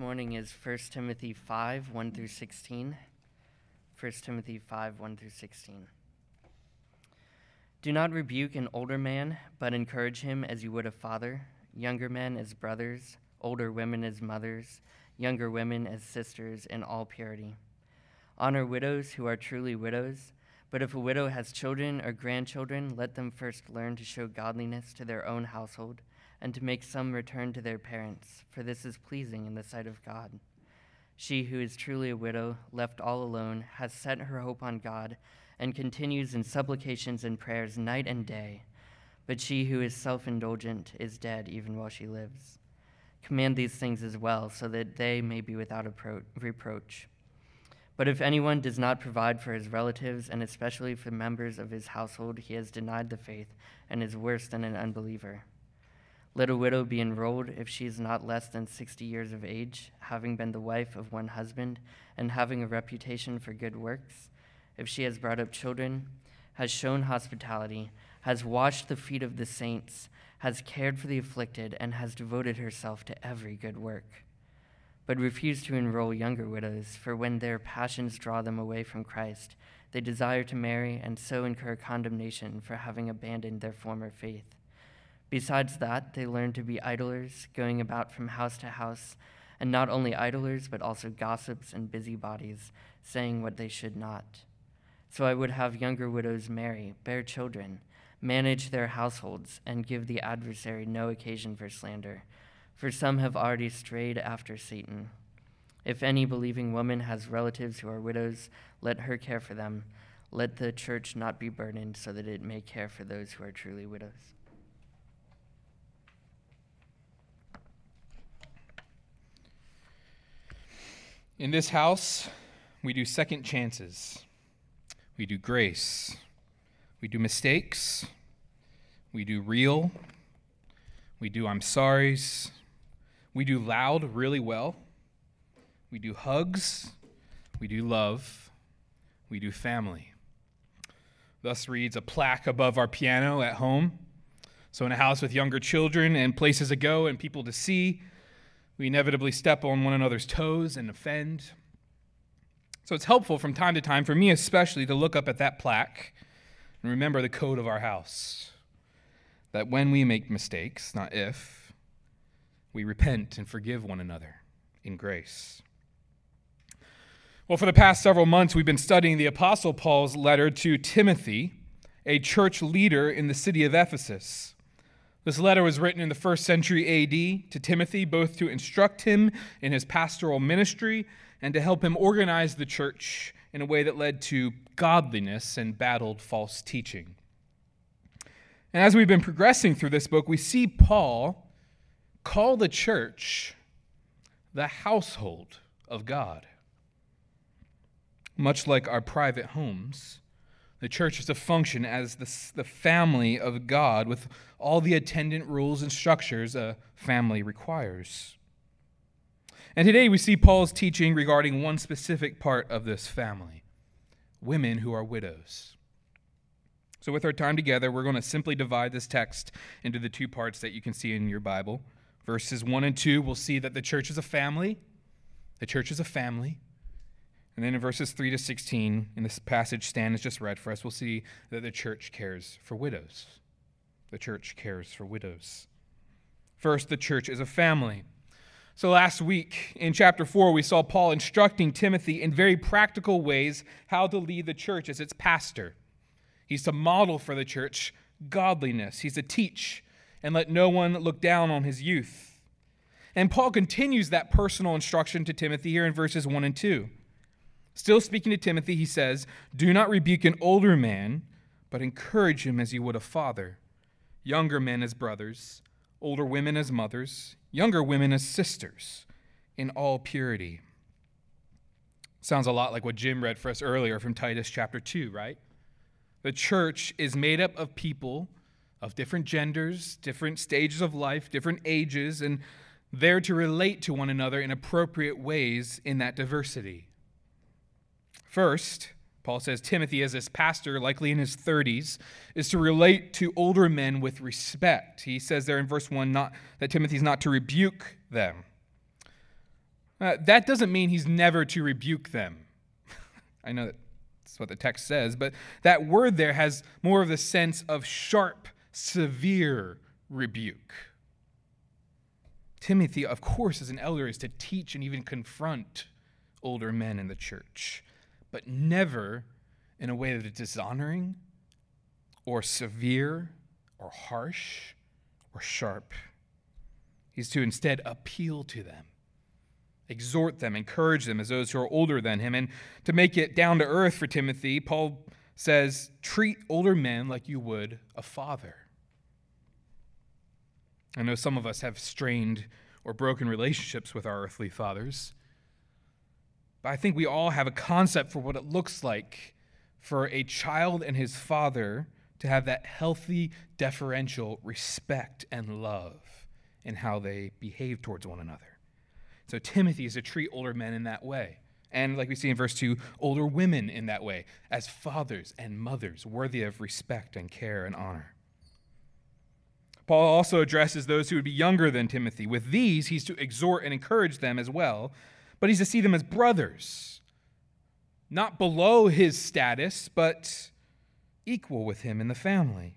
morning is 1 Timothy 5 1 through 16. 1 Timothy 5 1 through 16. Do not rebuke an older man, but encourage him as you would a father, younger men as brothers, older women as mothers, younger women as sisters, in all purity. Honor widows who are truly widows, but if a widow has children or grandchildren, let them first learn to show godliness to their own household and to make some return to their parents, for this is pleasing in the sight of God. She who is truly a widow, left all alone, has set her hope on God and continues in supplications and prayers night and day. But she who is self indulgent is dead even while she lives. Command these things as well, so that they may be without appro- reproach. But if anyone does not provide for his relatives, and especially for members of his household, he has denied the faith and is worse than an unbeliever. Let a widow be enrolled if she is not less than 60 years of age, having been the wife of one husband, and having a reputation for good works. If she has brought up children, has shown hospitality, has washed the feet of the saints, has cared for the afflicted, and has devoted herself to every good work. But refuse to enroll younger widows, for when their passions draw them away from Christ, they desire to marry and so incur condemnation for having abandoned their former faith. Besides that, they learn to be idlers, going about from house to house, and not only idlers, but also gossips and busybodies, saying what they should not. So I would have younger widows marry, bear children, manage their households, and give the adversary no occasion for slander. For some have already strayed after Satan. If any believing woman has relatives who are widows, let her care for them. Let the church not be burdened, so that it may care for those who are truly widows. In this house, we do second chances, we do grace, we do mistakes, we do real, we do I'm sorry's, we do loud really well, we do hugs, we do love, we do family. Thus reads a plaque above our piano at home. So, in a house with younger children and places to go and people to see, we inevitably step on one another's toes and offend. So it's helpful from time to time, for me especially, to look up at that plaque and remember the code of our house. That when we make mistakes, not if, we repent and forgive one another in grace. Well, for the past several months, we've been studying the Apostle Paul's letter to Timothy, a church leader in the city of Ephesus. This letter was written in the first century AD to Timothy, both to instruct him in his pastoral ministry and to help him organize the church in a way that led to godliness and battled false teaching. And as we've been progressing through this book, we see Paul call the church the household of God. Much like our private homes, the church is to function as the, the family of God with all the attendant rules and structures a family requires. And today we see Paul's teaching regarding one specific part of this family women who are widows. So, with our time together, we're going to simply divide this text into the two parts that you can see in your Bible. Verses 1 and 2, we'll see that the church is a family. The church is a family. And then in verses 3 to 16, in this passage Stan has just read for us, we'll see that the church cares for widows. The church cares for widows. First, the church is a family. So last week in chapter 4, we saw Paul instructing Timothy in very practical ways how to lead the church as its pastor. He's to model for the church godliness, he's to teach and let no one look down on his youth. And Paul continues that personal instruction to Timothy here in verses 1 and 2. Still speaking to Timothy, he says, Do not rebuke an older man, but encourage him as you would a father, younger men as brothers, older women as mothers, younger women as sisters, in all purity. Sounds a lot like what Jim read for us earlier from Titus chapter 2, right? The church is made up of people of different genders, different stages of life, different ages, and there to relate to one another in appropriate ways in that diversity. First, Paul says Timothy, as his pastor, likely in his 30s, is to relate to older men with respect. He says there in verse 1 not, that Timothy's not to rebuke them. Uh, that doesn't mean he's never to rebuke them. I know that's what the text says, but that word there has more of the sense of sharp, severe rebuke. Timothy, of course, as an elder, is to teach and even confront older men in the church, but never in a way that is dishonoring or severe or harsh or sharp. He's to instead appeal to them, exhort them, encourage them as those who are older than him. And to make it down to earth for Timothy, Paul says, treat older men like you would a father. I know some of us have strained or broken relationships with our earthly fathers, but I think we all have a concept for what it looks like for a child and his father to have that healthy, deferential respect and love in how they behave towards one another. So Timothy is to treat older men in that way. And like we see in verse 2, older women in that way, as fathers and mothers worthy of respect and care and honor. Paul also addresses those who would be younger than Timothy. With these, he's to exhort and encourage them as well, but he's to see them as brothers, not below his status, but equal with him in the family.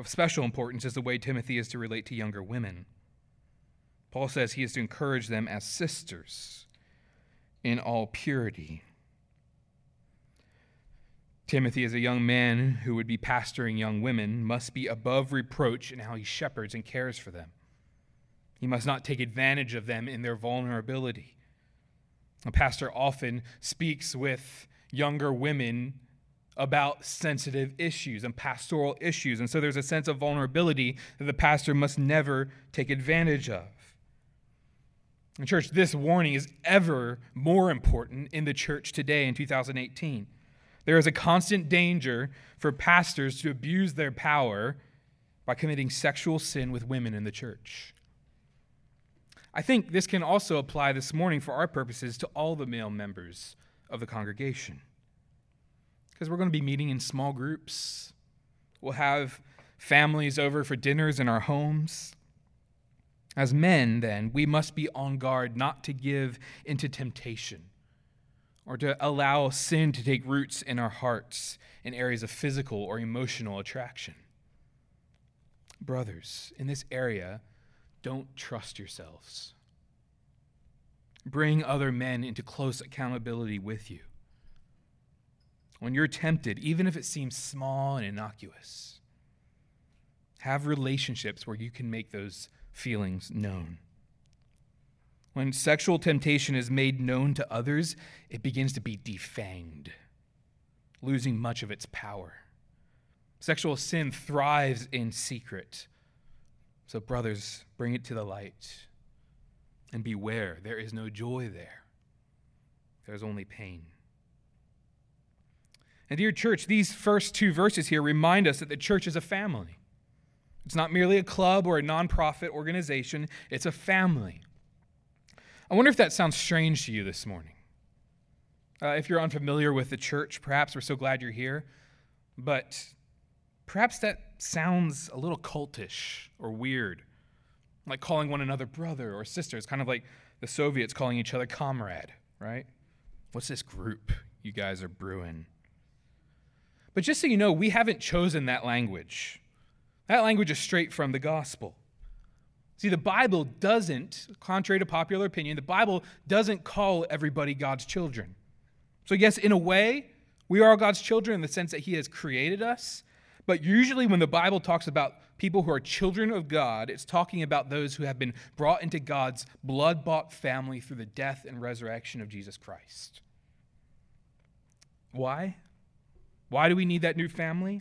Of special importance is the way Timothy is to relate to younger women. Paul says he is to encourage them as sisters in all purity. Timothy, as a young man who would be pastoring young women, must be above reproach in how he shepherds and cares for them. He must not take advantage of them in their vulnerability. A pastor often speaks with younger women about sensitive issues and pastoral issues, and so there's a sense of vulnerability that the pastor must never take advantage of. In church, this warning is ever more important in the church today in 2018. There is a constant danger for pastors to abuse their power by committing sexual sin with women in the church. I think this can also apply this morning for our purposes to all the male members of the congregation. Because we're going to be meeting in small groups. We'll have families over for dinners in our homes. As men, then, we must be on guard not to give into temptation or to allow sin to take roots in our hearts in areas of physical or emotional attraction. Brothers, in this area, don't trust yourselves. Bring other men into close accountability with you. When you're tempted, even if it seems small and innocuous, have relationships where you can make those feelings known. When sexual temptation is made known to others, it begins to be defanged, losing much of its power. Sexual sin thrives in secret. So, brothers, bring it to the light. And beware, there is no joy there, there's only pain. And, dear church, these first two verses here remind us that the church is a family. It's not merely a club or a nonprofit organization, it's a family. I wonder if that sounds strange to you this morning. Uh, if you're unfamiliar with the church, perhaps we're so glad you're here, but perhaps that sounds a little cultish or weird, like calling one another brother or sister. It's kind of like the Soviets calling each other comrade, right? What's this group you guys are brewing? But just so you know, we haven't chosen that language. That language is straight from the gospel. See, the Bible doesn't, contrary to popular opinion, the Bible doesn't call everybody God's children. So, yes, in a way, we are God's children in the sense that He has created us. But usually, when the Bible talks about people who are children of God, it's talking about those who have been brought into God's blood bought family through the death and resurrection of Jesus Christ. Why? Why do we need that new family?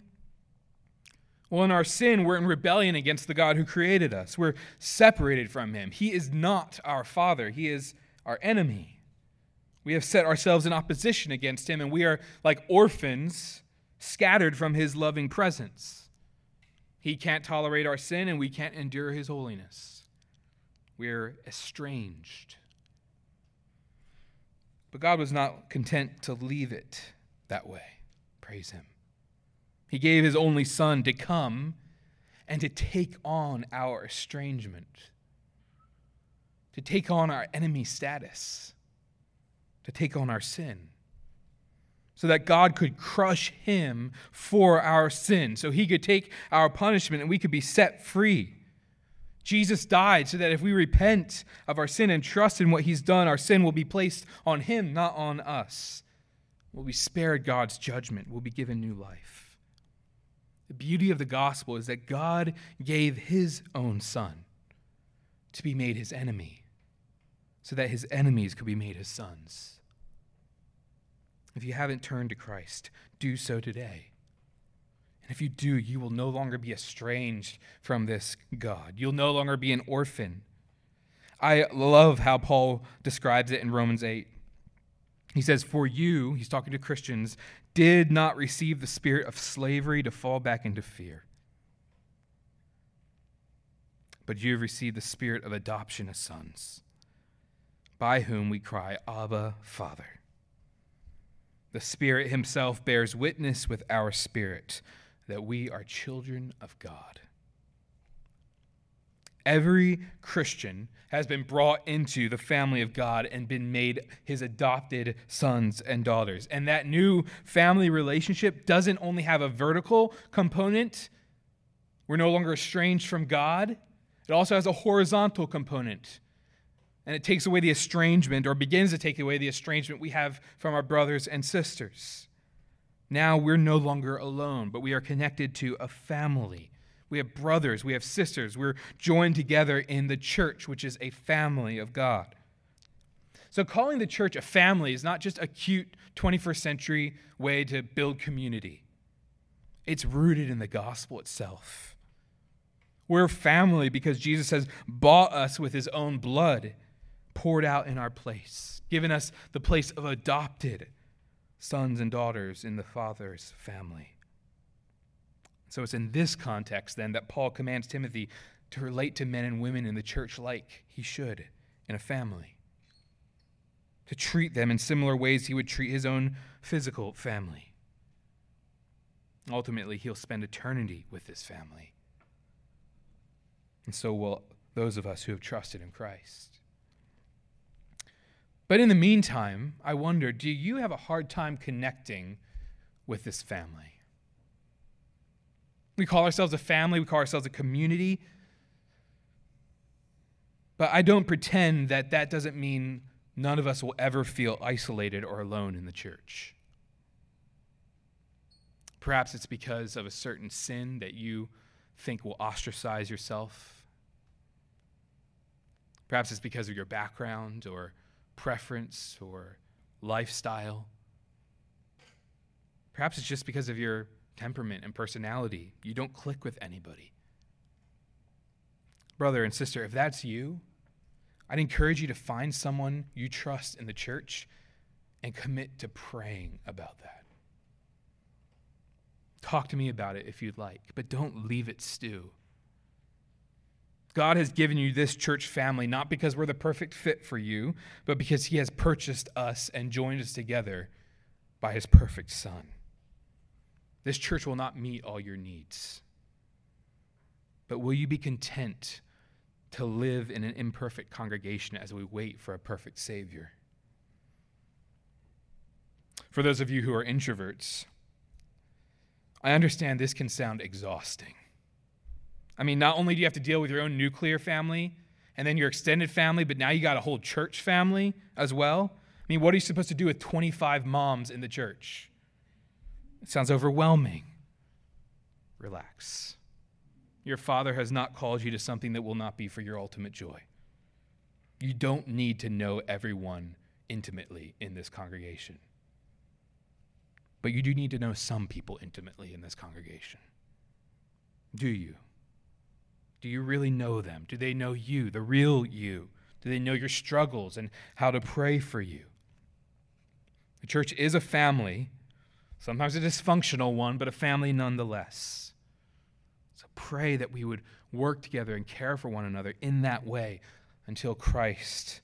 Well, in our sin, we're in rebellion against the God who created us. We're separated from Him. He is not our Father, He is our enemy. We have set ourselves in opposition against Him, and we are like orphans scattered from His loving presence. He can't tolerate our sin, and we can't endure His holiness. We're estranged. But God was not content to leave it that way. Praise Him. He gave his only son to come and to take on our estrangement, to take on our enemy status, to take on our sin, so that God could crush him for our sin, so he could take our punishment and we could be set free. Jesus died so that if we repent of our sin and trust in what he's done, our sin will be placed on him, not on us. We'll be spared God's judgment, we'll be given new life. The beauty of the gospel is that God gave his own son to be made his enemy so that his enemies could be made his sons. If you haven't turned to Christ, do so today. And if you do, you will no longer be estranged from this God. You'll no longer be an orphan. I love how Paul describes it in Romans 8. He says, For you, he's talking to Christians, did not receive the spirit of slavery to fall back into fear, but you have received the spirit of adoption as sons, by whom we cry, Abba, Father. The Spirit Himself bears witness with our spirit that we are children of God. Every Christian has been brought into the family of God and been made his adopted sons and daughters. And that new family relationship doesn't only have a vertical component, we're no longer estranged from God, it also has a horizontal component. And it takes away the estrangement, or begins to take away the estrangement we have from our brothers and sisters. Now we're no longer alone, but we are connected to a family. We have brothers, we have sisters. We're joined together in the church, which is a family of God. So, calling the church a family is not just a cute 21st century way to build community, it's rooted in the gospel itself. We're family because Jesus has bought us with his own blood, poured out in our place, given us the place of adopted sons and daughters in the Father's family. So it's in this context, then, that Paul commands Timothy to relate to men and women in the church like he should in a family, to treat them in similar ways he would treat his own physical family. Ultimately, he'll spend eternity with this family. And so will those of us who have trusted in Christ. But in the meantime, I wonder do you have a hard time connecting with this family? We call ourselves a family, we call ourselves a community. But I don't pretend that that doesn't mean none of us will ever feel isolated or alone in the church. Perhaps it's because of a certain sin that you think will ostracize yourself. Perhaps it's because of your background or preference or lifestyle. Perhaps it's just because of your temperament and personality. You don't click with anybody. Brother and sister, if that's you, I'd encourage you to find someone you trust in the church and commit to praying about that. Talk to me about it if you'd like, but don't leave it stew. God has given you this church family not because we're the perfect fit for you, but because He has purchased us and joined us together by His perfect Son. This church will not meet all your needs, but will you be content to live in an imperfect congregation as we wait for a perfect Savior? For those of you who are introverts, I understand this can sound exhausting. I mean, not only do you have to deal with your own nuclear family and then your extended family, but now you got a whole church family as well. I mean, what are you supposed to do with 25 moms in the church? It sounds overwhelming. Relax. Your father has not called you to something that will not be for your ultimate joy. You don't need to know everyone intimately in this congregation. But you do need to know some people intimately in this congregation. Do you? Do you really know them? Do they know you, the real you? Do they know your struggles and how to pray for you? The church is a family, sometimes a dysfunctional one, but a family nonetheless. So pray that we would work together and care for one another in that way until Christ,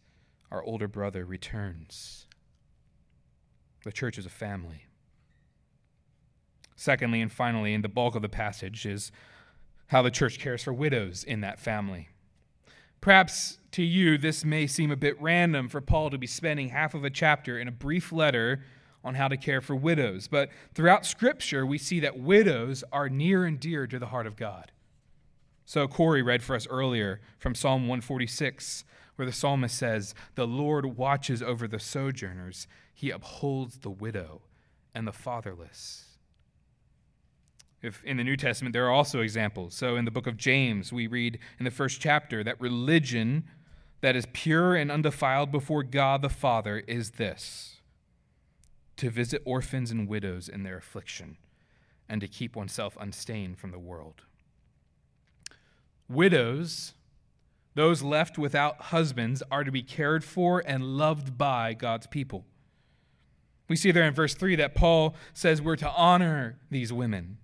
our older brother, returns. The church is a family. Secondly, and finally, in the bulk of the passage is how the church cares for widows in that family. Perhaps to you, this may seem a bit random for Paul to be spending half of a chapter in a brief letter on how to care for widows. But throughout Scripture, we see that widows are near and dear to the heart of God. So Corey read for us earlier from Psalm 146, where the psalmist says, The Lord watches over the sojourners, he upholds the widow and the fatherless. If in the New Testament, there are also examples. So in the book of James, we read in the first chapter that religion that is pure and undefiled before God the Father is this to visit orphans and widows in their affliction and to keep oneself unstained from the world. Widows, those left without husbands, are to be cared for and loved by God's people. We see there in verse 3 that Paul says we're to honor these women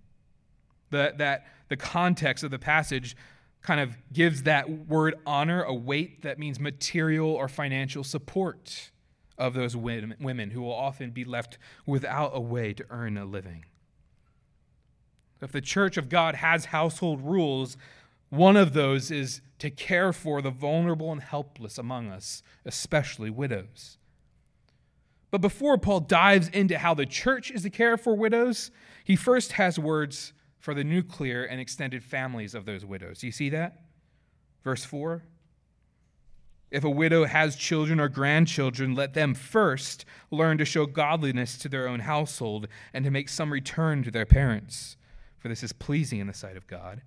the, that the context of the passage kind of gives that word honor a weight that means material or financial support of those women who will often be left without a way to earn a living. If the church of God has household rules, one of those is to care for the vulnerable and helpless among us, especially widows. But before Paul dives into how the church is to care for widows, he first has words for the nuclear and extended families of those widows. Do you see that? Verse 4. If a widow has children or grandchildren, let them first learn to show godliness to their own household and to make some return to their parents, for this is pleasing in the sight of God.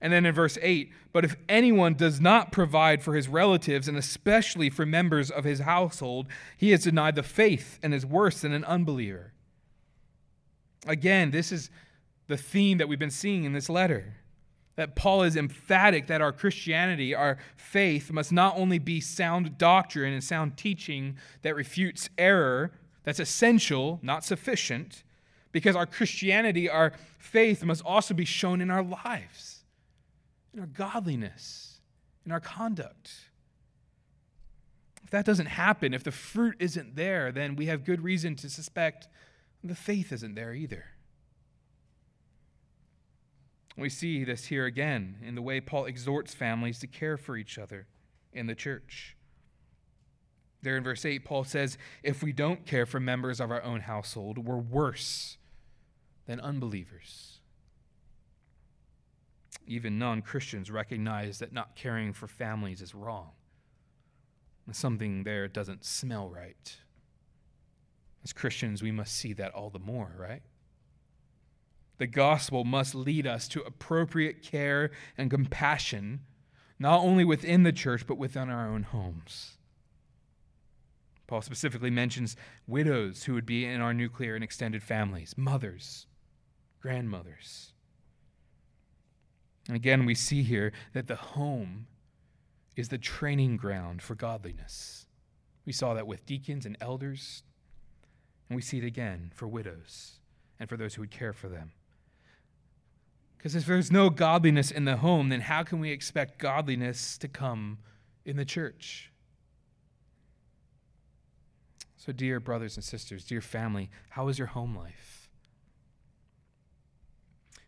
And then in verse 8, but if anyone does not provide for his relatives, and especially for members of his household, he has denied the faith and is worse than an unbeliever. Again, this is the theme that we've been seeing in this letter. That Paul is emphatic that our Christianity, our faith, must not only be sound doctrine and sound teaching that refutes error, that's essential, not sufficient, because our Christianity, our faith, must also be shown in our lives, in our godliness, in our conduct. If that doesn't happen, if the fruit isn't there, then we have good reason to suspect the faith isn't there either. We see this here again in the way Paul exhorts families to care for each other in the church. There in verse 8, Paul says, If we don't care for members of our own household, we're worse than unbelievers. Even non Christians recognize that not caring for families is wrong. Something there doesn't smell right. As Christians, we must see that all the more, right? The gospel must lead us to appropriate care and compassion, not only within the church, but within our own homes. Paul specifically mentions widows who would be in our nuclear and extended families, mothers, grandmothers. And again, we see here that the home is the training ground for godliness. We saw that with deacons and elders, and we see it again for widows and for those who would care for them. Because if there's no godliness in the home, then how can we expect godliness to come in the church? So, dear brothers and sisters, dear family, how is your home life?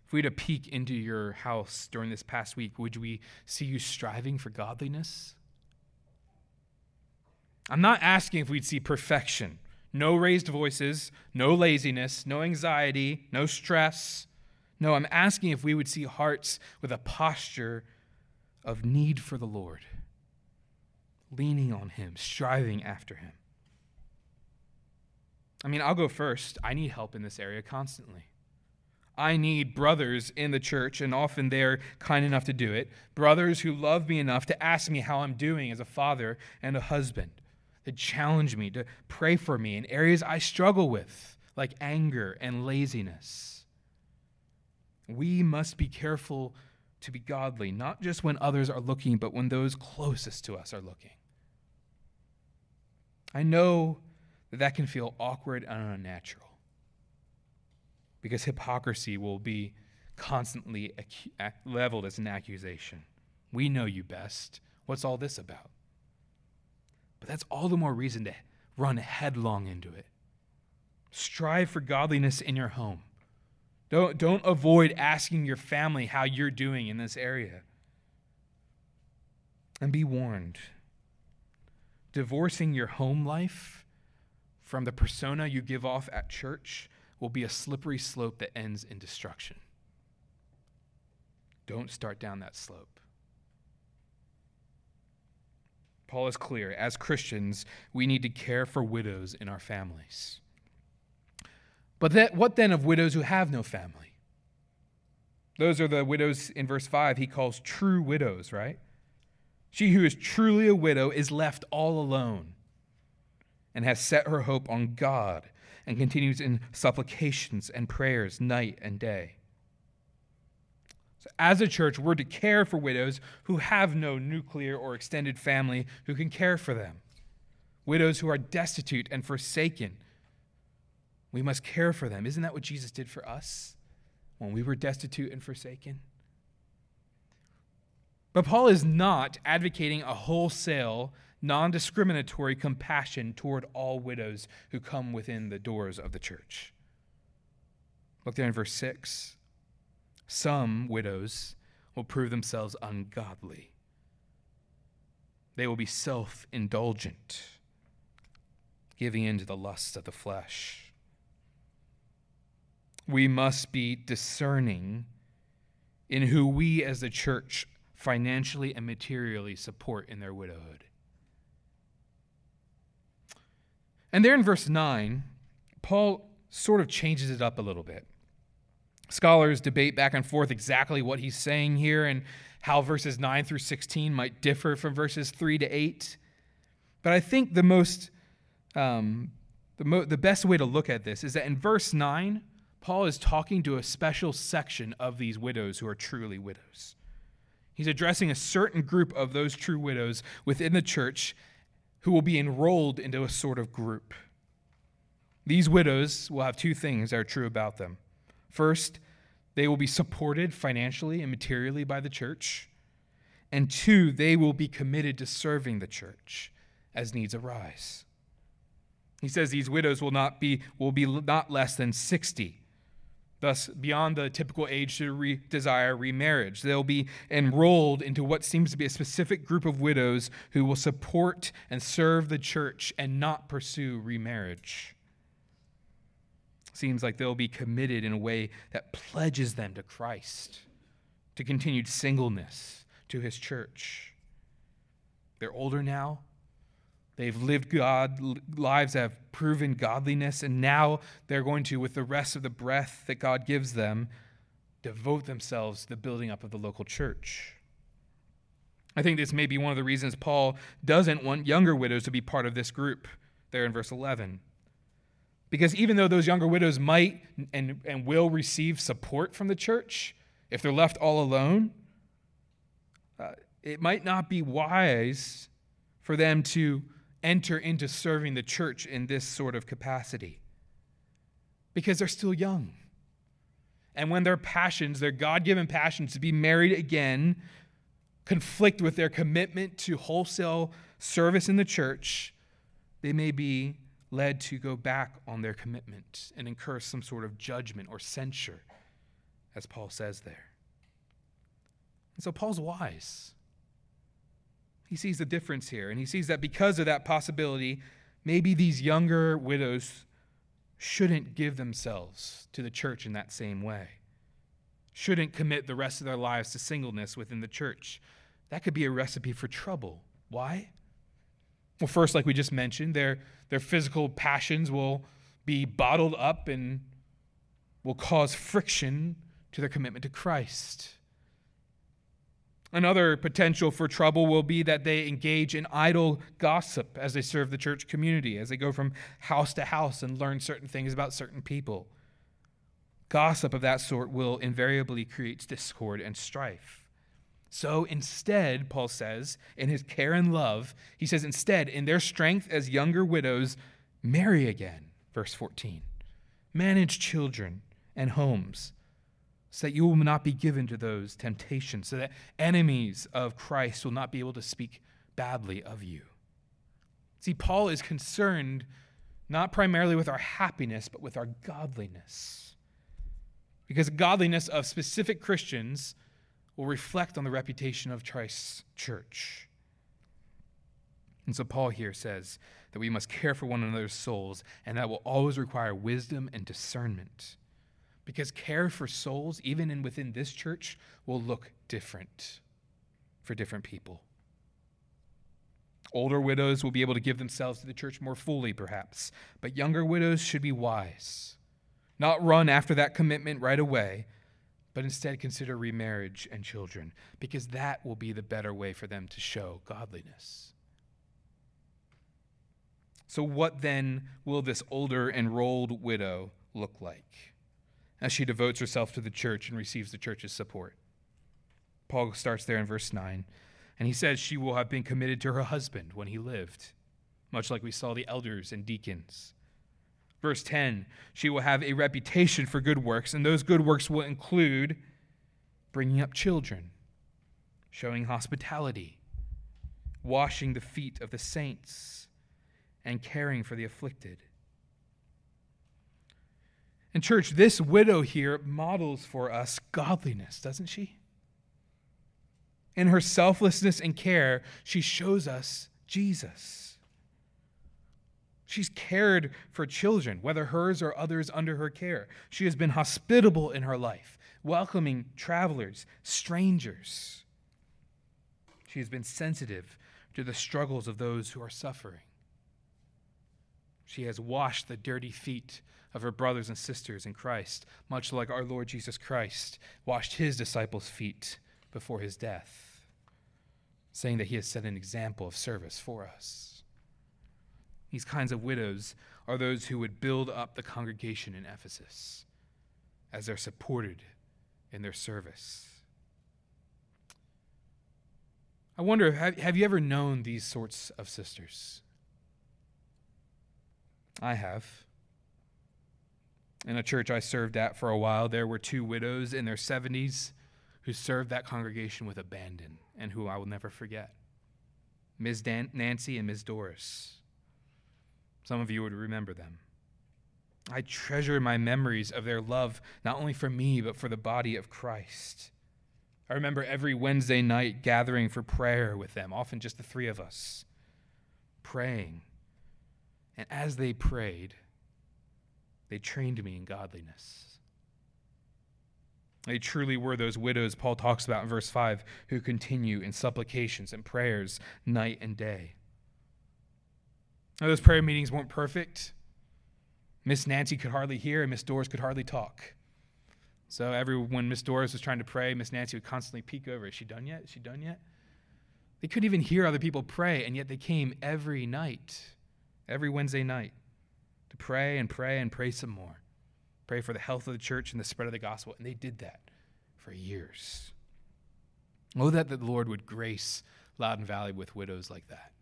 If we had a peek into your house during this past week, would we see you striving for godliness? I'm not asking if we'd see perfection. No raised voices, no laziness, no anxiety, no stress, no, I'm asking if we would see hearts with a posture of need for the Lord, leaning on Him, striving after Him. I mean, I'll go first. I need help in this area constantly. I need brothers in the church, and often they're kind enough to do it. Brothers who love me enough to ask me how I'm doing as a father and a husband, to challenge me, to pray for me in areas I struggle with, like anger and laziness. We must be careful to be godly, not just when others are looking, but when those closest to us are looking. I know that that can feel awkward and unnatural because hypocrisy will be constantly leveled as an accusation. We know you best. What's all this about? But that's all the more reason to run headlong into it. Strive for godliness in your home. Don't, don't avoid asking your family how you're doing in this area. And be warned divorcing your home life from the persona you give off at church will be a slippery slope that ends in destruction. Don't start down that slope. Paul is clear. As Christians, we need to care for widows in our families. But that, what then of widows who have no family? Those are the widows in verse 5 he calls true widows, right? She who is truly a widow is left all alone and has set her hope on God and continues in supplications and prayers night and day. So, as a church, we're to care for widows who have no nuclear or extended family who can care for them, widows who are destitute and forsaken. We must care for them. Isn't that what Jesus did for us when we were destitute and forsaken? But Paul is not advocating a wholesale, non discriminatory compassion toward all widows who come within the doors of the church. Look there in verse 6. Some widows will prove themselves ungodly, they will be self indulgent, giving in to the lusts of the flesh. We must be discerning in who we as the church financially and materially support in their widowhood. And there in verse 9, Paul sort of changes it up a little bit. Scholars debate back and forth exactly what he's saying here and how verses 9 through 16 might differ from verses 3 to 8. But I think the most, um, the, mo- the best way to look at this is that in verse 9, Paul is talking to a special section of these widows who are truly widows. He's addressing a certain group of those true widows within the church who will be enrolled into a sort of group. These widows will have two things that are true about them. First, they will be supported financially and materially by the church. And two, they will be committed to serving the church as needs arise. He says these widows will not be will be not less than 60 thus beyond the typical age to re- desire remarriage. They'll be enrolled into what seems to be a specific group of widows who will support and serve the church and not pursue remarriage. Seems like they'll be committed in a way that pledges them to Christ, to continued singleness, to his church. They're older now. They've lived God lives that have proven godliness, and now they're going to, with the rest of the breath that God gives them, devote themselves to the building up of the local church. I think this may be one of the reasons Paul doesn't want younger widows to be part of this group there in verse 11. Because even though those younger widows might and, and will receive support from the church, if they're left all alone, uh, it might not be wise for them to enter into serving the church in this sort of capacity because they're still young. And when their passions, their God given passions to be married again, conflict with their commitment to wholesale service in the church, they may be led to go back on their commitment and incur some sort of judgment or censure, as Paul says there. And so Paul's wise. He sees the difference here, and he sees that because of that possibility, maybe these younger widows shouldn't give themselves to the church in that same way, shouldn't commit the rest of their lives to singleness within the church. That could be a recipe for trouble. Why? Well, first, like we just mentioned, their, their physical passions will be bottled up and will cause friction to their commitment to Christ. Another potential for trouble will be that they engage in idle gossip as they serve the church community, as they go from house to house and learn certain things about certain people. Gossip of that sort will invariably create discord and strife. So instead, Paul says, in his care and love, he says, instead, in their strength as younger widows, marry again. Verse 14. Manage children and homes so that you will not be given to those temptations, so that enemies of Christ will not be able to speak badly of you. See, Paul is concerned not primarily with our happiness, but with our godliness. Because godliness of specific Christians will reflect on the reputation of Christ's church. And so Paul here says that we must care for one another's souls, and that will always require wisdom and discernment. Because care for souls, even in within this church, will look different for different people. Older widows will be able to give themselves to the church more fully, perhaps, but younger widows should be wise. Not run after that commitment right away, but instead consider remarriage and children, because that will be the better way for them to show godliness. So, what then will this older enrolled widow look like as she devotes herself to the church and receives the church's support? Paul starts there in verse 9, and he says she will have been committed to her husband when he lived, much like we saw the elders and deacons. Verse 10 She will have a reputation for good works, and those good works will include bringing up children, showing hospitality, washing the feet of the saints, and caring for the afflicted. In church, this widow here models for us godliness, doesn't she? In her selflessness and care, she shows us Jesus. She's cared for children, whether hers or others under her care. She has been hospitable in her life, welcoming travelers, strangers. She has been sensitive to the struggles of those who are suffering. She has washed the dirty feet of her brothers and sisters in Christ, much like our Lord Jesus Christ washed his disciples' feet before his death, saying that he has set an example of service for us. These kinds of widows are those who would build up the congregation in Ephesus as they're supported in their service. I wonder have, have you ever known these sorts of sisters? I have. In a church I served at for a while, there were two widows in their 70s who served that congregation with abandon and who I will never forget Ms. Dan- Nancy and Ms. Doris. Some of you would remember them. I treasure my memories of their love, not only for me, but for the body of Christ. I remember every Wednesday night gathering for prayer with them, often just the three of us, praying. And as they prayed, they trained me in godliness. They truly were those widows Paul talks about in verse 5 who continue in supplications and prayers night and day. Now, those prayer meetings weren't perfect. Miss Nancy could hardly hear, and Miss Doris could hardly talk. So every when Miss Doris was trying to pray, Miss Nancy would constantly peek over. Is she done yet? Is she done yet? They couldn't even hear other people pray, and yet they came every night, every Wednesday night, to pray and pray and pray some more. Pray for the health of the church and the spread of the gospel. And they did that for years. Oh, that the Lord would grace Loudon Valley with widows like that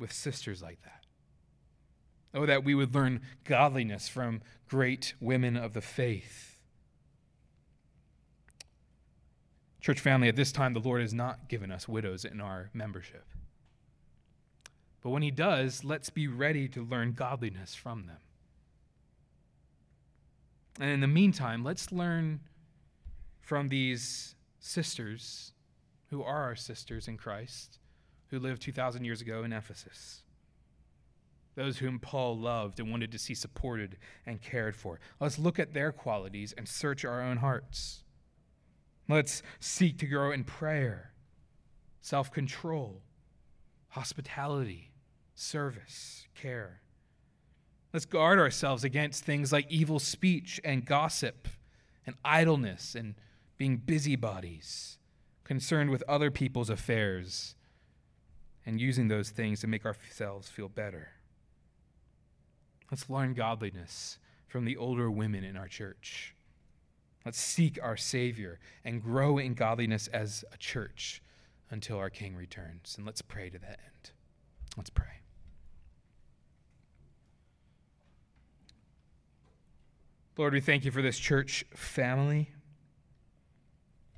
with sisters like that. Oh, that we would learn godliness from great women of the faith. Church family, at this time, the Lord has not given us widows in our membership. But when He does, let's be ready to learn godliness from them. And in the meantime, let's learn from these sisters who are our sisters in Christ who lived 2,000 years ago in Ephesus. Those whom Paul loved and wanted to see supported and cared for. Let's look at their qualities and search our own hearts. Let's seek to grow in prayer, self control, hospitality, service, care. Let's guard ourselves against things like evil speech and gossip and idleness and being busybodies, concerned with other people's affairs and using those things to make ourselves feel better. Let's learn godliness from the older women in our church. Let's seek our Savior and grow in godliness as a church until our King returns. And let's pray to that end. Let's pray. Lord, we thank you for this church family.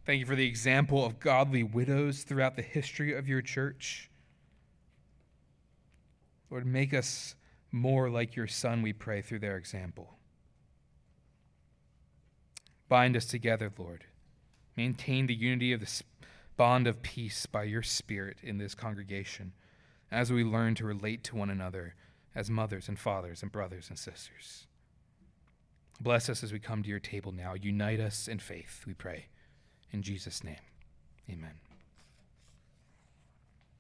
Thank you for the example of godly widows throughout the history of your church. Lord, make us more like your Son, we pray, through their example. Bind us together, Lord. Maintain the unity of the bond of peace by your Spirit in this congregation as we learn to relate to one another as mothers and fathers and brothers and sisters. Bless us as we come to your table now. Unite us in faith, we pray. In Jesus' name, amen.